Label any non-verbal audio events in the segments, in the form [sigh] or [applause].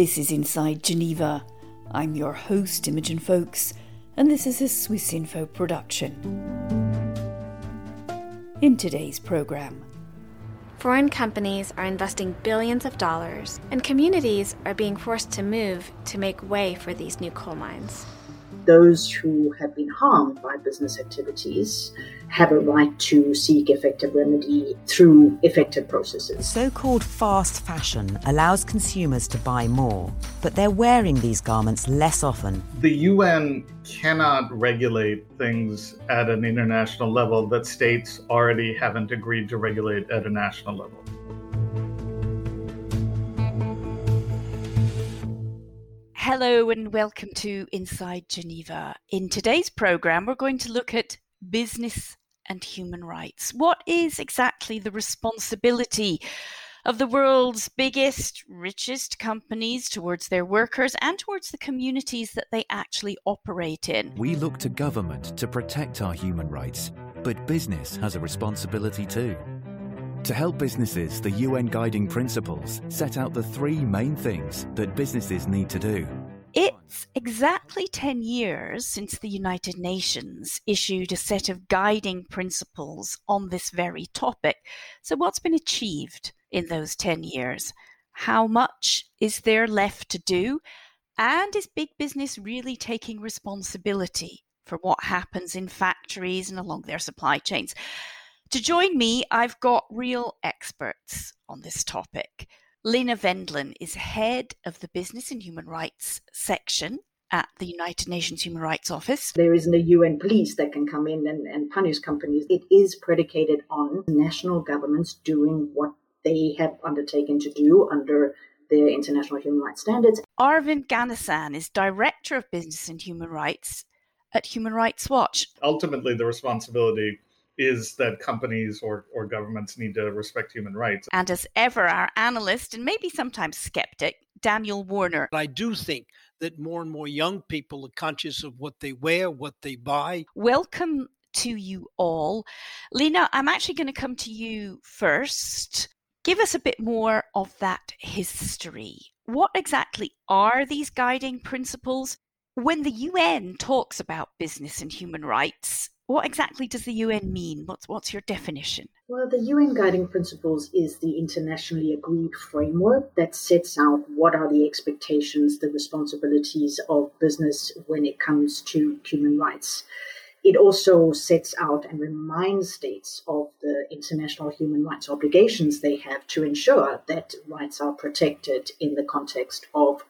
This is Inside Geneva. I'm your host, Imogen Foulkes, and this is a Swiss Info production. In today's programme, Foreign companies are investing billions of dollars, and communities are being forced to move to make way for these new coal mines those who have been harmed by business activities have a right to seek effective remedy through effective processes. So called fast fashion allows consumers to buy more, but they're wearing these garments less often. The UN cannot regulate things at an international level that states already haven't agreed to regulate at a national level. Hello and welcome to Inside Geneva. In today's program, we're going to look at business and human rights. What is exactly the responsibility of the world's biggest, richest companies towards their workers and towards the communities that they actually operate in? We look to government to protect our human rights, but business has a responsibility too. To help businesses, the UN Guiding Principles set out the three main things that businesses need to do. It's exactly 10 years since the United Nations issued a set of guiding principles on this very topic. So, what's been achieved in those 10 years? How much is there left to do? And is big business really taking responsibility for what happens in factories and along their supply chains? To join me, I've got real experts on this topic. Lena Wendland is head of the Business and Human Rights section at the United Nations Human Rights Office. There isn't a UN police that can come in and, and punish companies. It is predicated on national governments doing what they have undertaken to do under their international human rights standards. Arvind Ganesan is Director of Business and Human Rights at Human Rights Watch. Ultimately, the responsibility is that companies or, or governments need to respect human rights. And as ever, our analyst and maybe sometimes skeptic, Daniel Warner. I do think that more and more young people are conscious of what they wear, what they buy. Welcome to you all. Lena, I'm actually going to come to you first. Give us a bit more of that history. What exactly are these guiding principles? When the UN talks about business and human rights, what exactly does the UN mean? What's, what's your definition? Well, the UN Guiding Principles is the internationally agreed framework that sets out what are the expectations, the responsibilities of business when it comes to human rights. It also sets out and reminds states of the international human rights obligations they have to ensure that rights are protected in the context of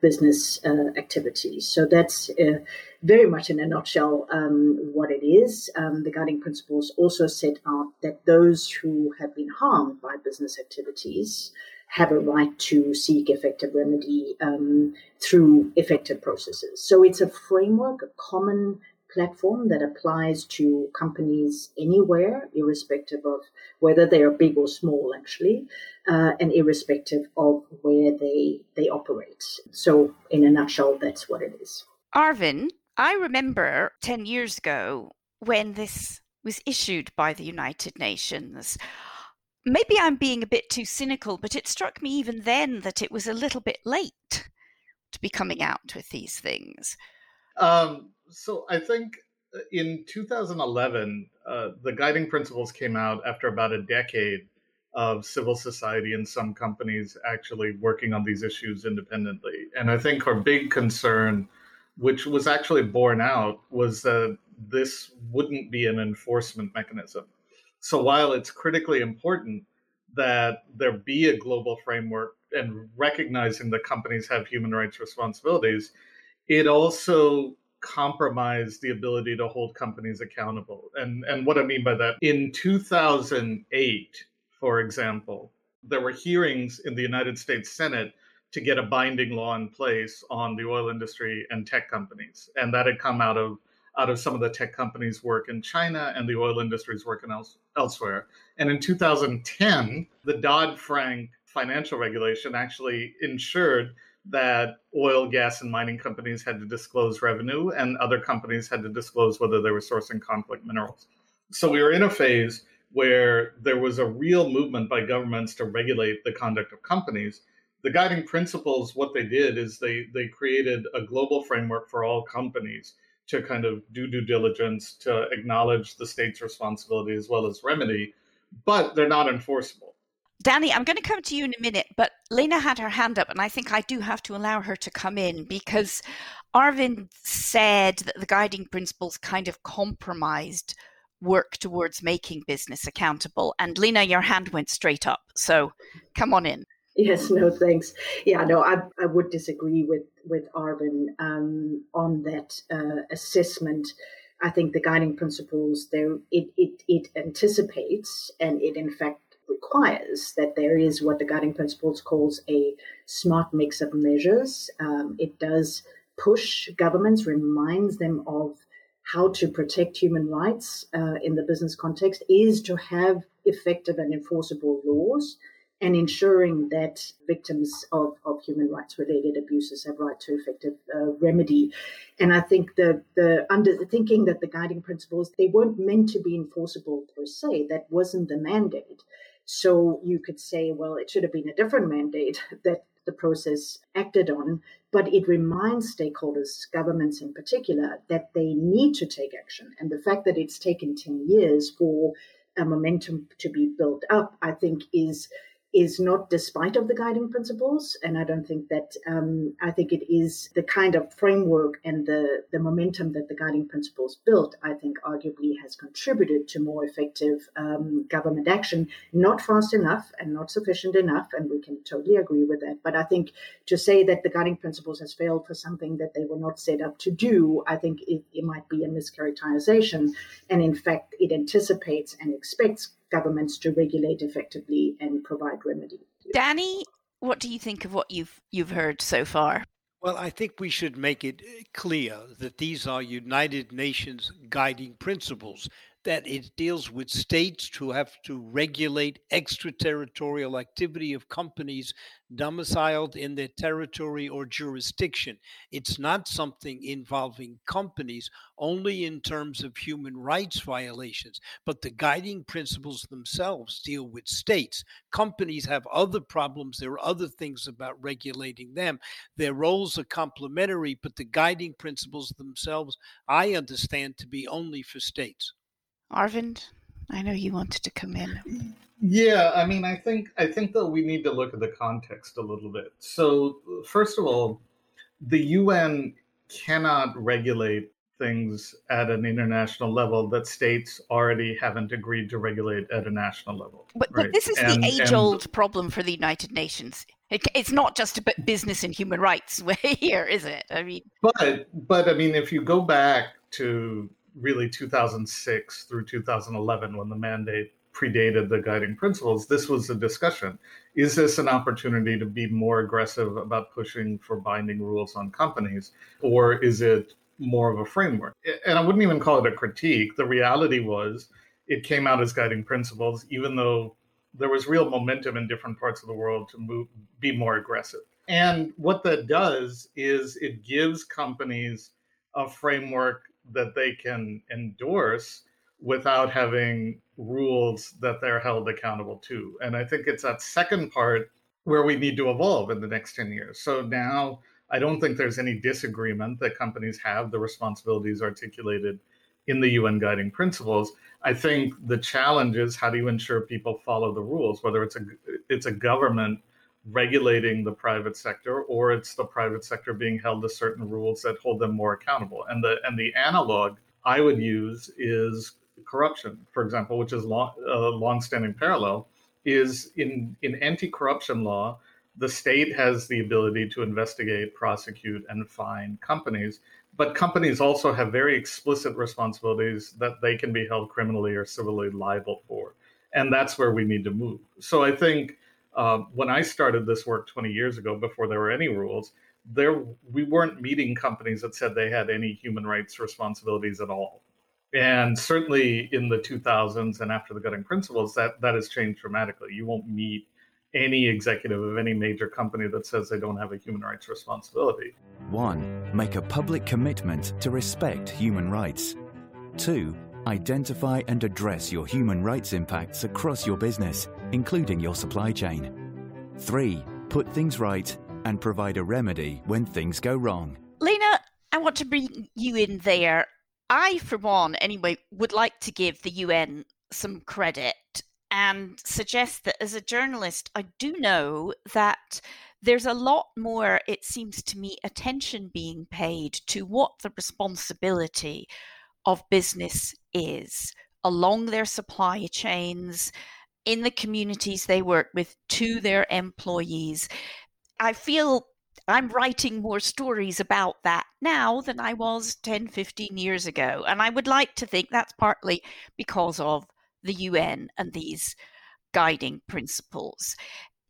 business uh, activities. So that's uh, very much in a nutshell um, what it is. Um, the guiding principles also set out that those who have been harmed by business activities have a right to seek effective remedy um, through effective processes. So it's a framework, a common platform that applies to companies anywhere, irrespective of whether they are big or small, actually, uh, and irrespective of where they they operate. So, in a nutshell, that's what it is. Arvind, I remember ten years ago when this was issued by the United Nations. Maybe I'm being a bit too cynical, but it struck me even then that it was a little bit late to be coming out with these things. Um, so I think uh, in 2011, uh, the guiding principles came out after about a decade of civil society and some companies actually working on these issues independently. And I think our big concern, which was actually borne out, was that this wouldn't be an enforcement mechanism. So while it's critically important that there be a global framework and recognizing that companies have human rights responsibilities, it also compromise the ability to hold companies accountable. And and what I mean by that, in 2008, for example, there were hearings in the United States Senate to get a binding law in place on the oil industry and tech companies, and that had come out of out of some of the tech companies' work in China and the oil industry's work in else, elsewhere. And in 2010, the Dodd Frank financial regulation actually ensured that oil, gas, and mining companies had to disclose revenue, and other companies had to disclose whether they were sourcing conflict minerals. So we were in a phase where there was a real movement by governments to regulate the conduct of companies. the guiding principles, what they did is they they created a global framework for all companies to kind of do due diligence, to acknowledge the state's responsibility as well as remedy, but they're not enforceable. Danny, I'm going to come to you in a minute, but Lena had her hand up, and I think I do have to allow her to come in because Arvind said that the guiding principles kind of compromised work towards making business accountable. And Lena, your hand went straight up. So come on in. Yes, no, thanks. Yeah, no, I, I would disagree with with Arvind um, on that uh, assessment. I think the guiding principles there it, it it anticipates and it in fact requires that there is what the guiding principles calls a smart mix of measures. Um, it does push governments, reminds them of how to protect human rights uh, in the business context, is to have effective and enforceable laws and ensuring that victims of, of human rights related abuses have right to effective uh, remedy. And I think the, the under the thinking that the guiding principles, they weren't meant to be enforceable per se. That wasn't the mandate. So you could say, well, it should have been a different mandate [laughs] that the process acted on, but it reminds stakeholders, governments in particular, that they need to take action. And the fact that it's taken 10 years for a momentum to be built up, I think is is not despite of the guiding principles and i don't think that um, i think it is the kind of framework and the, the momentum that the guiding principles built i think arguably has contributed to more effective um, government action. Not fast enough and not sufficient enough and we can totally agree with that. But i think to say that the guiding principles has failed for something that they were not set up to do i think it, it might be a mischaracterization. And in fact it anticipates and expects governments to regulate effectively and provide remedy. Danny, what do you think of what you've you've heard so far? Well, I think we should make it clear that these are United Nations guiding principles that it deals with states who have to regulate extraterritorial activity of companies domiciled in their territory or jurisdiction. It's not something involving companies only in terms of human rights violations, but the guiding principles themselves deal with states. Companies have other problems, there are other things about regulating them. Their roles are complementary, but the guiding principles themselves, I understand to be only for states. Arvind, I know you wanted to come in. Yeah, I mean, I think I think that we need to look at the context a little bit. So, first of all, the UN cannot regulate things at an international level that states already haven't agreed to regulate at a national level. But, right? but this is and, the age-old problem for the United Nations. It, it's not just about business and human rights [laughs] here, is it? I mean, but but I mean, if you go back to really 2006 through 2011 when the mandate predated the guiding principles, this was a discussion. Is this an opportunity to be more aggressive about pushing for binding rules on companies, or is it more of a framework? And I wouldn't even call it a critique. The reality was it came out as guiding principles, even though there was real momentum in different parts of the world to move, be more aggressive. And what that does is it gives companies a framework that they can endorse without having rules that they're held accountable to. And I think it's that second part where we need to evolve in the next 10 years. So now I don't think there's any disagreement that companies have the responsibilities articulated in the UN guiding principles. I think the challenge is how do you ensure people follow the rules, whether it's a it's a government regulating the private sector or it's the private sector being held to certain rules that hold them more accountable. And the and the analog i would use is corruption. For example which is long, a uh, long-standing parallel is in in anti-corruption law the state has the ability to investigate prosecute and fine companies. But companies also have very explicit responsibilities that they can be held criminally or civilly liable for. And that's where we need to move. So i think uh, when I started this work 20 years ago, before there were any rules, there we weren't meeting companies that said they had any human rights responsibilities at all. And certainly in the 2000s and after the guiding principles, that that has changed dramatically. You won't meet any executive of any major company that says they don't have a human rights responsibility. One, make a public commitment to respect human rights. Two, Identify and address your human rights impacts across your business, including your supply chain. 3. put things right, and provide a remedy when things go wrong. Lena, I want to bring you in there. I, for one, anyway, would like to give the UN some credit and suggest that as a journalist, I do know that there's a lot more, it seems to me, attention being paid to what the responsibility of business is along their supply chains, in the communities they work with, to their employees. I feel I'm writing more stories about that now than I was 10, 15 years ago. And I would like to think that's partly because of the UN and these guiding principles.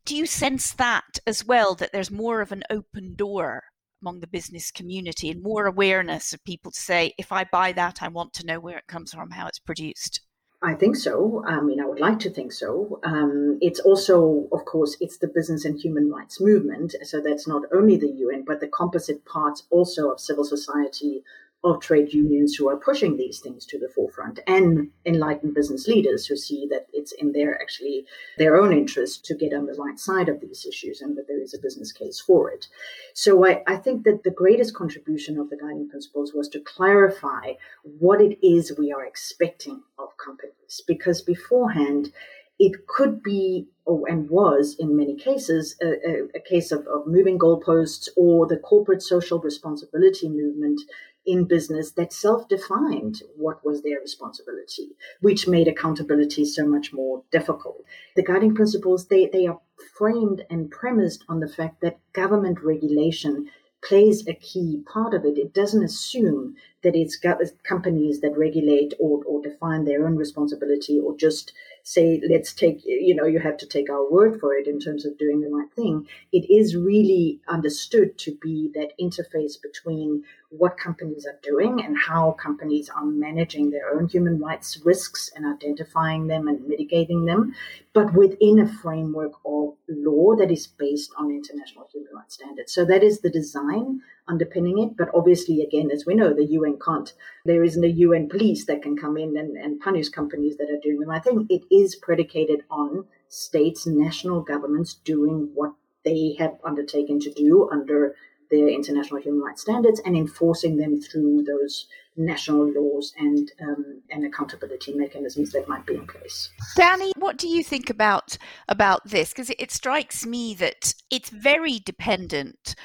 Do you sense that as well, that there's more of an open door among the business community and more awareness of people to say, if I buy that, I want to know where it comes from, how it's produced? I think so. I mean, I would like to think so. Um, it's also, of course, it's the business and human rights movement. So that's not only the UN, but the composite parts also of civil society, of trade unions who are pushing these things to the forefront and enlightened business leaders who see that it's in their actually their own interest to get on the right side of these issues and that there is a business case for it. So I, I think that the greatest contribution of the guiding principles was to clarify what it is we are expecting of companies because beforehand it could be oh, and was in many cases a, a, a case of, of moving goalposts or the corporate social responsibility movement in business that self-defined what was their responsibility, which made accountability so much more difficult. The guiding principles, they, they are framed and premised on the fact that government regulation plays a key part of it. It doesn't assume that it's companies that regulate or, or define their own responsibility or just say, let's take, you know, you have to take our word for it in terms of doing the right thing. It is really understood to be that interface between what companies are doing and how companies are managing their own human rights risks and identifying them and mitigating them, but within a framework of law that is based on international human rights standards. So that is the design underpinning it. But obviously, again, as we know, the UN can't, there isn't a UN police that can come in and, and punish companies that are doing the right thing. It is predicated on states, national governments doing what they have undertaken to do under their international human rights standards and enforcing them through those national laws and um, and accountability mechanisms that might be in place. Danny, what do you think about about this? Because it, it strikes me that it's very dependent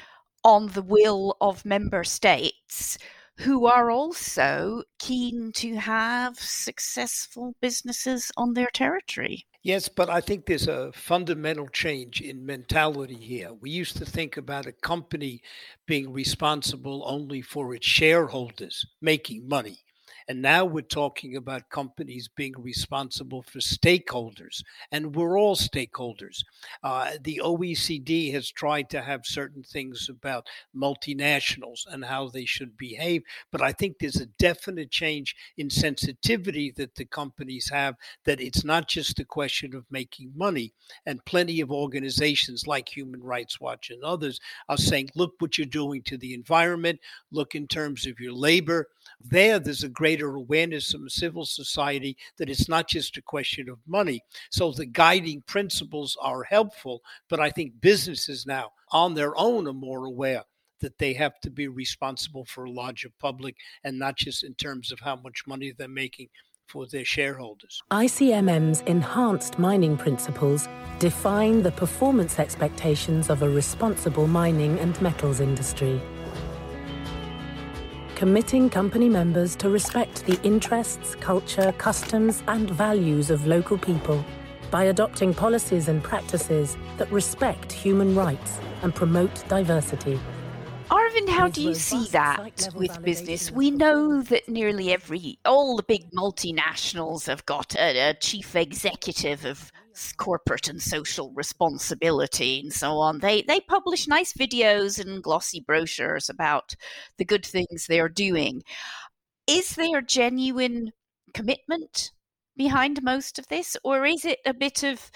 on the will of member states who are also keen to have successful businesses on their territory. Yes, but I think there's a fundamental change in mentality here. We used to think about a company being responsible only for its shareholders making money. And now we're talking about companies being responsible for stakeholders, and we're all stakeholders. Uh, the OECD has tried to have certain things about multinationals and how they should behave, but I think there's a definite change in sensitivity that the companies have that it's not just a question of making money. And plenty of organizations like Human Rights Watch and others are saying, look what you're doing to the environment, look in terms of your labor. There, there's a greater awareness from civil society that it's not just a question of money. So the guiding principles are helpful, but I think businesses now on their own are more aware that they have to be responsible for a larger public and not just in terms of how much money they're making for their shareholders. ICMM's enhanced mining principles define the performance expectations of a responsible mining and metals industry committing company members to respect the interests, culture, customs, and values of local people by adopting policies and practices that respect human rights and promote diversity. Arvind, how do you see that with business? We know that nearly every, all the big multinationals have got a, a chief executive of corporate and social responsibility and so on. They they publish nice videos and glossy brochures about the good things they're doing. Is there genuine commitment behind most of this, or is it a bit of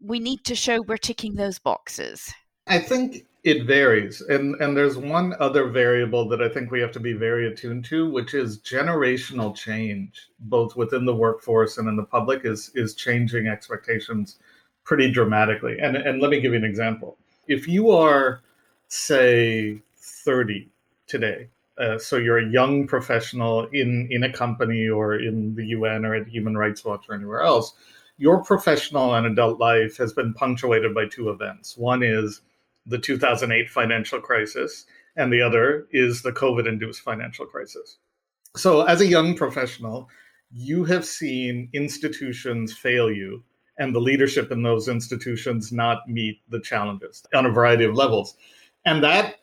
we need to show we're ticking those boxes? I think it varies. And and there's one other variable that I think we have to be very attuned to, which is generational change, both within the workforce and in the public is is changing expectations pretty dramatically. And and let me give you an example. if you are, say, 30 today, uh, so you're a young professional in, in a company or in the UN or at Human Rights Watch or anywhere else, your professional and adult life has been punctuated by two events. One is the 2008 financial crisis, and the other is the COVID induced financial crisis. So, as a young professional, you have seen institutions fail you and the leadership in those institutions not meet the challenges on a variety of levels. And that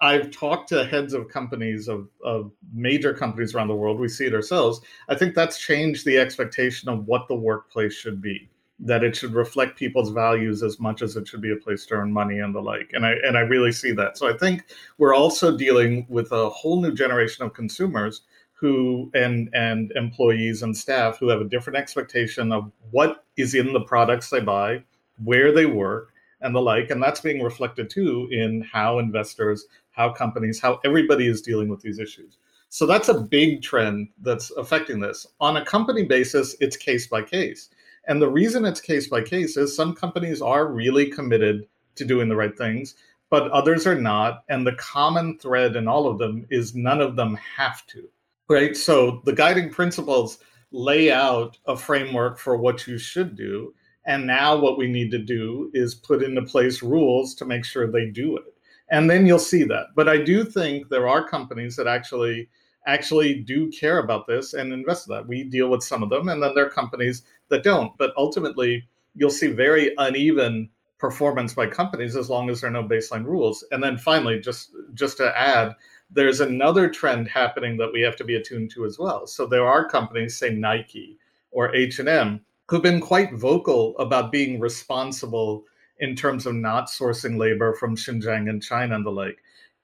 I've talked to heads of companies of, of major companies around the world. We see it ourselves. I think that's changed the expectation of what the workplace should be. That it should reflect people's values as much as it should be a place to earn money and the like. And I and I really see that. So I think we're also dealing with a whole new generation of consumers who and and employees and staff who have a different expectation of what is in the products they buy, where they work, and the like. And that's being reflected too in how investors, how companies, how everybody is dealing with these issues. So that's a big trend that's affecting this. On a company basis, it's case by case. And the reason it's case by case is some companies are really committed to doing the right things, but others are not. And the common thread in all of them is none of them have to right? So the guiding principles lay out a framework for what you should do. And now what we need to do is put into place rules to make sure they do it. And then you'll see that. But I do think there are companies that actually actually do care about this and invest in that. We deal with some of them, and then there are companies that don't. But ultimately, you'll see very uneven performance by companies as long as there are no baseline rules. And then finally, just just to add, there's another trend happening that we have to be attuned to as well. So there are companies, say Nike or H&M, who've been quite vocal about being responsible in terms of not sourcing labor from Xinjiang and China and the like.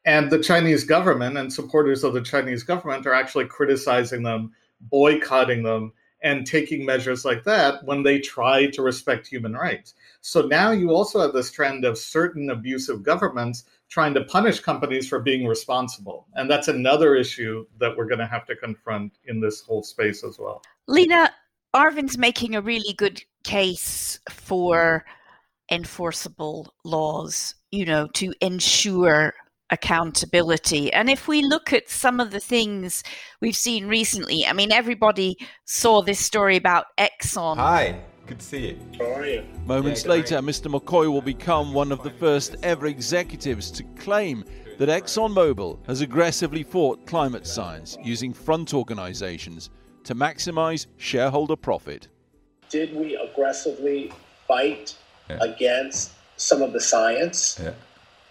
And the Chinese government and supporters of the Chinese government are actually criticizing them, boycotting them, and taking measures like that when they try to respect human rights. So now you also have this trend of certain abusive governments trying to punish companies for being responsible. And that's another issue that we're going to have to confront in this whole space as well. Lena, Arvind's making a really good case for enforceable laws, you know, to ensure accountability. And if we look at some of the things we've seen recently, I mean, everybody saw this story about Exxon. Hi. Good to see you. How are you? Moments yeah, later, Mr. McCoy will become one of the first ever executives to claim that ExxonMobil has aggressively fought climate science using front organizations to maximize shareholder profit. Did we aggressively fight yeah. against some of the science? Yeah.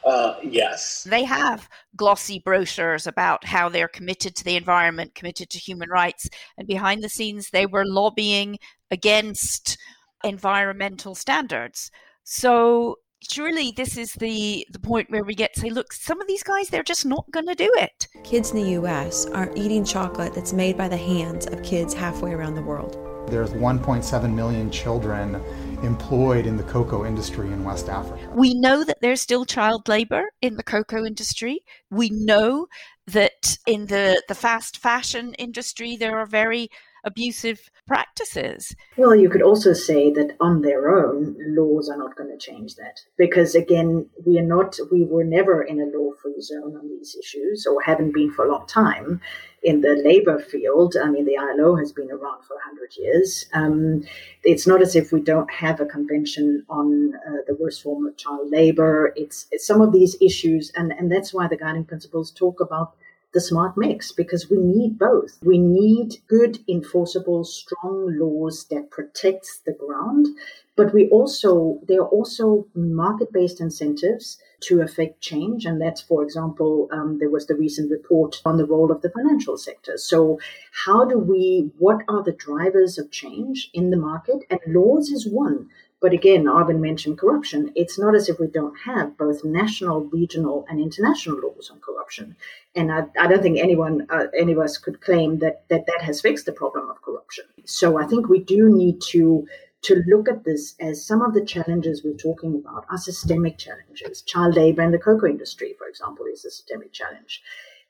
Uh, yes. They have glossy brochures about how they're committed to the environment, committed to human rights, and behind the scenes, they were lobbying against environmental standards. So surely this is the the point where we get to say look some of these guys they're just not going to do it kids in the us are eating chocolate that's made by the hands of kids halfway around the world there's 1.7 million children employed in the cocoa industry in west africa we know that there's still child labor in the cocoa industry we know that in the the fast fashion industry there are very abusive practices. Well, you could also say that on their own, laws are not going to change that. Because again, we are not, we were never in a law free zone on these issues or haven't been for a long time. In the labor field, I mean, the ILO has been around for 100 years. Um, it's not as if we don't have a convention on uh, the worst form of child labor. It's, it's some of these issues, and, and that's why the guiding principles talk about the smart mix because we need both. We need good, enforceable, strong laws that protects the ground, but we also there are also market-based incentives to affect change, and that's, for example, um, there was the recent report on the role of the financial sector. So, how do we? What are the drivers of change in the market? And laws is one. But again, Arvind mentioned corruption. It's not as if we don't have both national, regional, and international laws on corruption. And I, I don't think anyone, uh, any of us could claim that, that that has fixed the problem of corruption. So I think we do need to to look at this as some of the challenges we're talking about are systemic challenges. Child labor in the cocoa industry, for example, is a systemic challenge.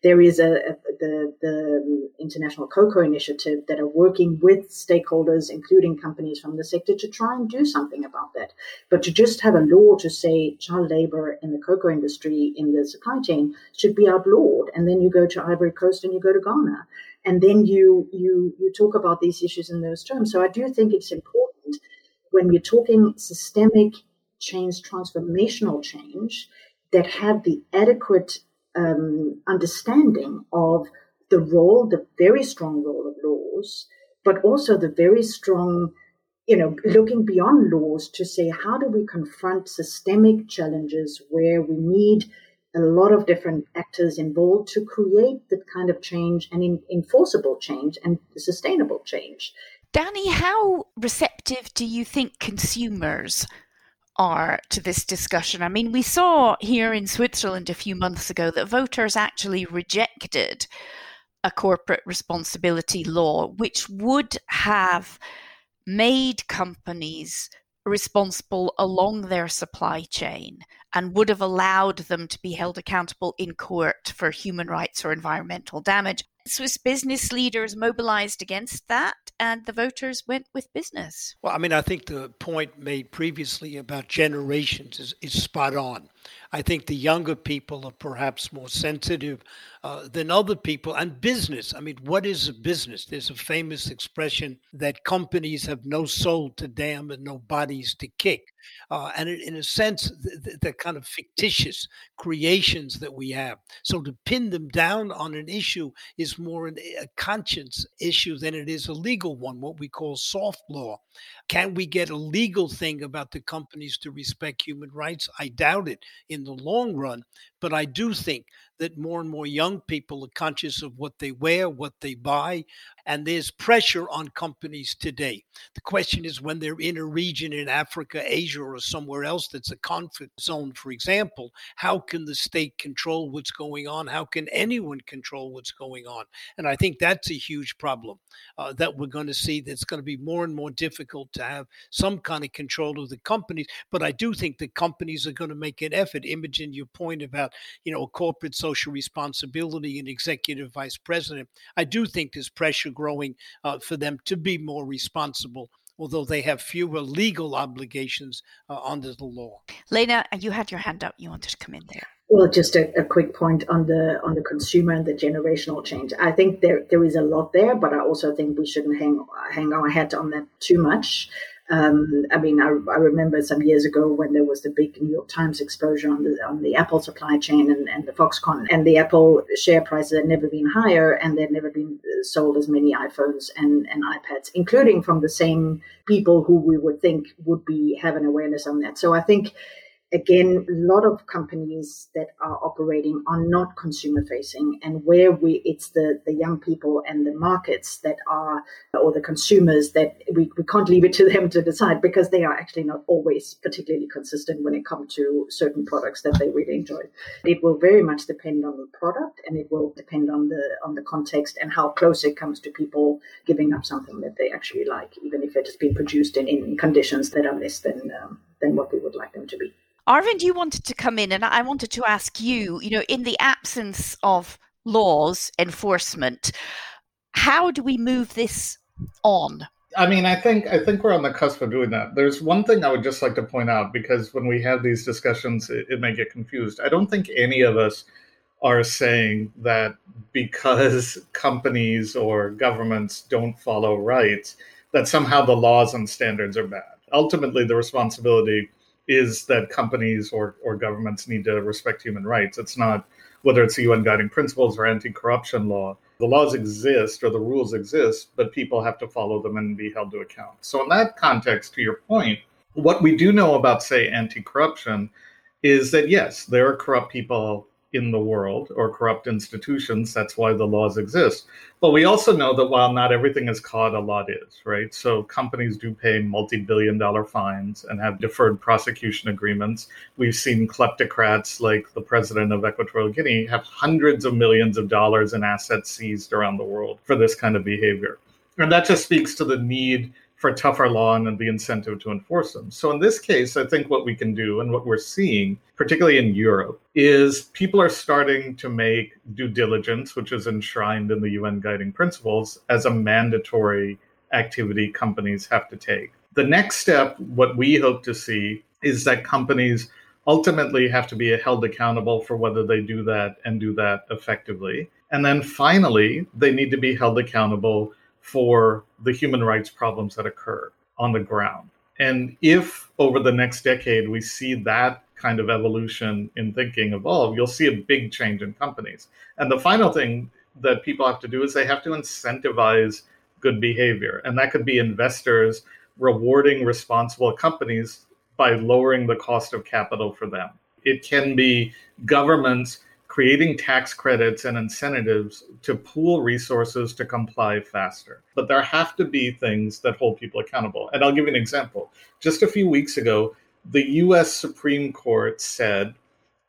There is a, a the, the International Cocoa Initiative that are working with stakeholders, including companies from the sector, to try and do something about that. But to just have a law to say child labor in the cocoa industry in the supply chain should be outlawed, and then you go to Ivory Coast and you go to Ghana, and then you you you talk about these issues in those terms. So I do think it's important when we're talking systemic change, transformational change, that have the adequate um, understanding of the role, the very strong role of laws, but also the very strong, you know, looking beyond laws to say how do we confront systemic challenges where we need a lot of different actors involved to create the kind of change and in, enforceable change and sustainable change. Danny, how receptive do you think consumers are to this discussion. I mean, we saw here in Switzerland a few months ago that voters actually rejected a corporate responsibility law, which would have made companies responsible along their supply chain and would have allowed them to be held accountable in court for human rights or environmental damage. Swiss business leaders mobilized against that, and the voters went with business. Well, I mean, I think the point made previously about generations is, is spot on. I think the younger people are perhaps more sensitive uh, than other people. And business, I mean, what is a business? There's a famous expression that companies have no soul to damn and no bodies to kick. Uh, and in a sense, they're kind of fictitious creations that we have. So to pin them down on an issue is more an, a conscience issue than it is a legal one, what we call soft law. Can we get a legal thing about the companies to respect human rights? I doubt it in the long run. But I do think that more and more young people are conscious of what they wear, what they buy, and there's pressure on companies today. The question is when they're in a region in Africa, Asia, or somewhere else that's a conflict zone, for example, how can the state control what's going on? How can anyone control what's going on? And I think that's a huge problem uh, that we're going to see that's going to be more and more difficult to have some kind of control of the companies. But I do think the companies are going to make an effort. Imogen, your point about, you know, corporate social responsibility and executive vice president, I do think there's pressure growing uh, for them to be more responsible although they have fewer legal obligations uh, under the law. Lena, you had your hand up. You wanted to come in there. Well, just a, a, quick point on the on the consumer and the generational change. I think there there is a lot there, but I also think we shouldn't hang hang our hat on that too much. Um, I mean, I, I, remember some years ago when there was the big New York Times exposure on the on the Apple supply chain and, and the Foxconn and the Apple share prices had never been higher and there'd never been sold as many iPhones and, and iPads, including from the same people who we would think would be have an awareness on that. So I think again, a lot of companies that are operating are not consumer facing and where we, it's the, the young people and the markets that are, or the consumers that we, we can't leave it to them to decide because they are actually not always particularly consistent when it comes to certain products that they really enjoy. It will very much depend on the product and it will depend on the, on the context and how close it comes to people giving up something that they actually like, even if it has been produced in, in conditions that are less than, um, than what we would like them to be. Arvind, you wanted to come in, and I wanted to ask you, you know, in the absence of laws enforcement, how do we move this on? I mean, I think I think we're on the cusp of doing that. There's one thing I would just like to point out because when we have these discussions, it, it may get confused. I don't think any of us are saying that because [laughs] companies or governments don't follow rights, that somehow the laws and standards are bad. Ultimately, the responsibility is that companies or, or governments need to respect human rights. It's not whether it's the UN guiding principles or anti corruption law. The laws exist or the rules exist, but people have to follow them and be held to account. So, in that context, to your point, what we do know about, say, anti corruption is that yes, there are corrupt people in the world or corrupt institutions. That's why the laws exist. But we also know that while not everything is caught, a lot is, right? So companies do pay multi billion dollar fines and have deferred prosecution agreements. We've seen kleptocrats like the president of Equatorial Guinea have hundreds of millions of dollars in assets seized around the world for this kind of behavior. And that just speaks to the need for tougher law and the incentive to enforce them. So in this case, I think what we can do and what we're seeing, particularly in Europe, is people are starting to make due diligence, which is enshrined in the UN guiding principles, as a mandatory activity companies have to take. The next step, what we hope to see, is that companies ultimately have to be held accountable for whether they do that and do that effectively. And then finally, they need to be held accountable for the human rights problems that occur on the ground. And if over the next decade we see that kind of evolution in thinking evolve, you'll see a big change in companies. And the final thing that people have to do is they have to incentivize good behavior. And that could be investors rewarding responsible companies by lowering the cost of capital for them. It can be governments creating tax credits and incentives to pool resources to comply faster. But there have to be things that hold people accountable. And I'll give you an example. Just a few weeks ago, the US Supreme Court said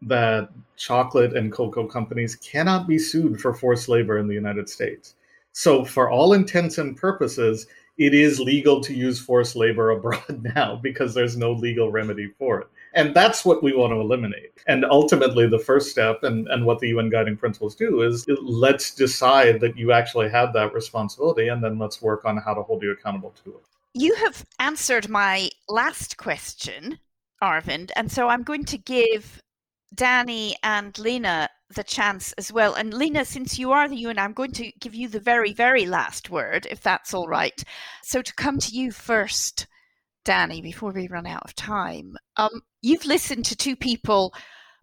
that chocolate and cocoa companies cannot be sued for forced labor in the United States. So, for all intents and purposes, it is legal to use forced labor abroad [laughs] now because there's no legal remedy for it. And that's what we want to eliminate. And ultimately, the first step and, and what the UN guiding principles do is let's decide that you actually have that responsibility, and then let's work on how to hold you accountable to it. You have answered my last question, Arvind. And so I'm going to give Danny and Lena the chance as well. And Lena, since you are the UN, I'm going to give you the very, very last word, if that's all right. So to come to you first, Danny, before we run out of time, um, you've listened to two people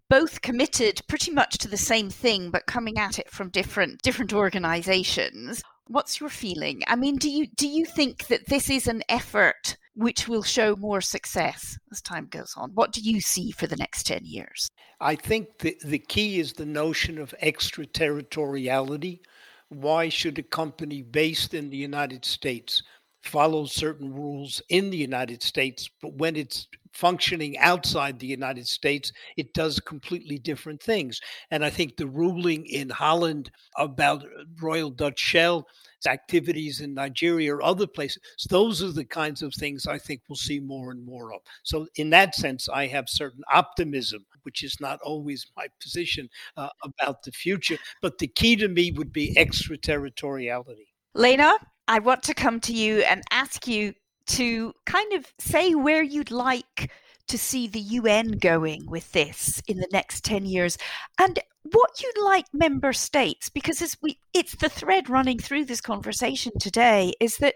both committed pretty much to the same thing but coming at it from different different organizations what's your feeling i mean do you do you think that this is an effort which will show more success as time goes on. What do you see for the next 10 years? I think the, the key is the notion of extraterritoriality. Why should a company based in the United States follow certain rules in the United States, but when it's functioning outside the United States, it does completely different things. And I think the ruling in Holland about Royal Dutch Shell activities in Nigeria or other places, those are the kinds of things I think we'll see more and more of. So, in that sense, I have certain optimism, which is not always my position uh, about the future. But the key to me would be extraterritoriality. Lena, I want to come to you and ask you to kind of say where you'd like to see the UN going with this in the next 10 years and what you'd like member states because it's, we, it's the thread running through this conversation today is that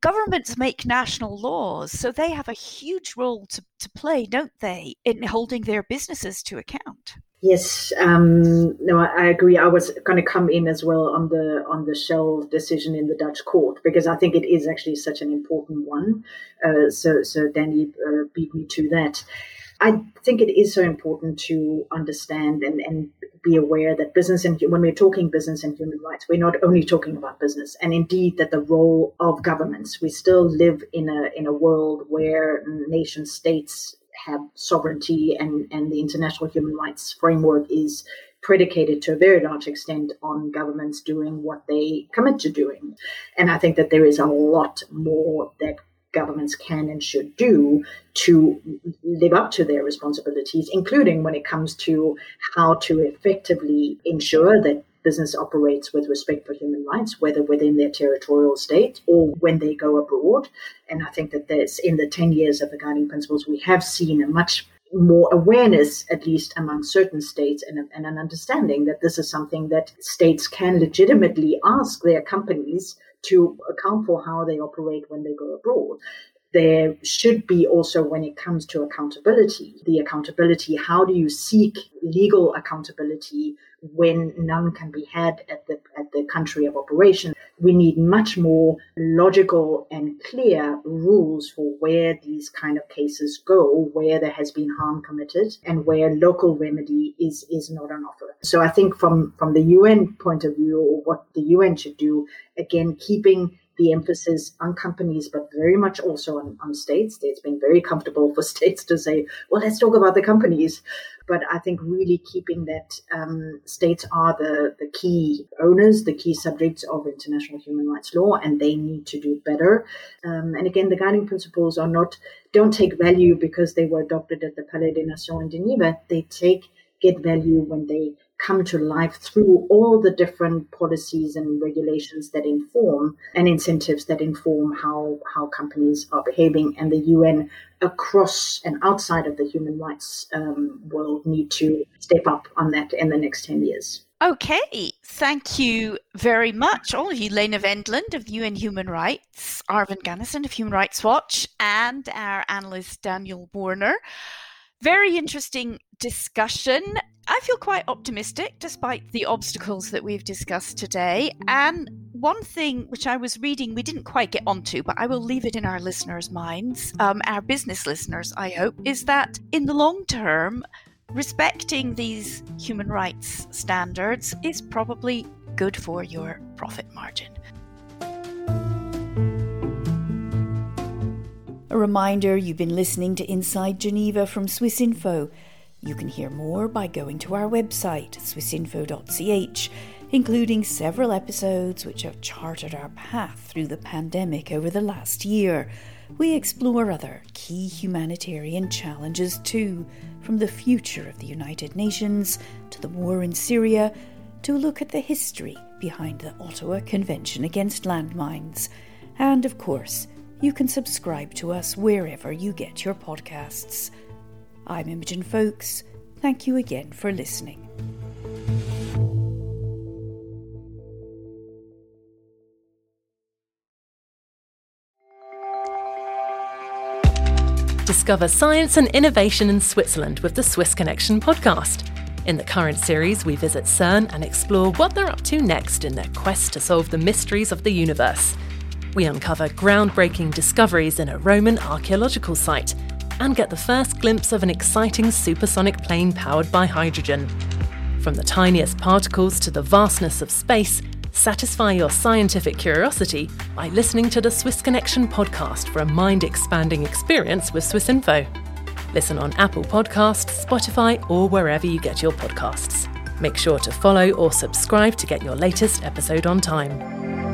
governments make national laws so they have a huge role to, to play don't they in holding their businesses to account Yes, um, no, I, I, agree. I was going to come in as well on the on the Shell decision in the Dutch court because I think it is actually such an important one. Uh, so, so Danny uh, beat me to that. I think it is so important to understand and, and be aware that business and when we're talking business and human rights, we're not only talking about business, and indeed that the role of governments. We still live in a in a world where nation states have sovereignty and, and the international human rights framework is predicated to a very large extent on governments doing what they commit to doing. And I think that there is a lot more that governments can and should do to live up to their responsibilities, including when it comes to how to effectively ensure that business operates with respect for human rights, whether within their territorial state or when they go abroad. And I think that there's in the 10 years of the guiding principles, we have seen a much more awareness, at least among certain states, and, and an understanding that this is something that states can legitimately ask their companies to account for how they operate when they go abroad there should be also when it comes to accountability. The accountability how do you seek legal accountability when none can be had at the at the country of operation? We need much more logical and clear rules for where these kind of cases go where there has been harm committed and where local remedy is is not on offer. So i think from from the un point of view or what the un should do again keeping the emphasis on companies, but very much also on, on states. It's been very comfortable for [laughs] states to say, well, let's talk about the companies. But I think really keeping that um, states are the, the key owners, the key subjects of international human rights law, and they need to do better. Um, and again, the guiding principles are not, don't take value because they were adopted at the Palais des Nations in Geneva. They take, get value when they come to life through all the different policies and regulations that inform and incentives that inform how, how companies are behaving. And the UN across and outside of the human rights um, world need to step up on that in the next 10 years. Okay, thank you very much, all of you. Lena Wendland of UN Human Rights, Arvind Ganesan of Human Rights Watch, and our analyst Daniel Warner. Very interesting discussion. I feel quite optimistic despite the obstacles that we've discussed today. And one thing which I was reading, we didn't quite get onto, but I will leave it in our listeners' minds, um, our business listeners, I hope, is that in the long term, respecting these human rights standards is probably good for your profit margin. A reminder you've been listening to Inside Geneva from Swiss Info. You can hear more by going to our website, swissinfo.ch, including several episodes which have charted our path through the pandemic over the last year. We explore other key humanitarian challenges too, from the future of the United Nations to the war in Syria, to look at the history behind the Ottawa Convention Against Landmines, and of course, you can subscribe to us wherever you get your podcasts. I'm Imogen Foulkes. Thank you again for listening. Discover science and innovation in Switzerland with the Swiss Connection podcast. In the current series, we visit CERN and explore what they're up to next in their quest to solve the mysteries of the universe we uncover groundbreaking discoveries in a Roman archaeological site and get the first glimpse of an exciting supersonic plane powered by hydrogen. From the tiniest particles to the vastness of space, satisfy your scientific curiosity by listening to the Swiss Connection podcast for a mind expanding experience with Swiss Info. Listen on Apple Podcasts, Spotify, or wherever you get your podcasts. Make sure to follow or subscribe to get your latest episode on time.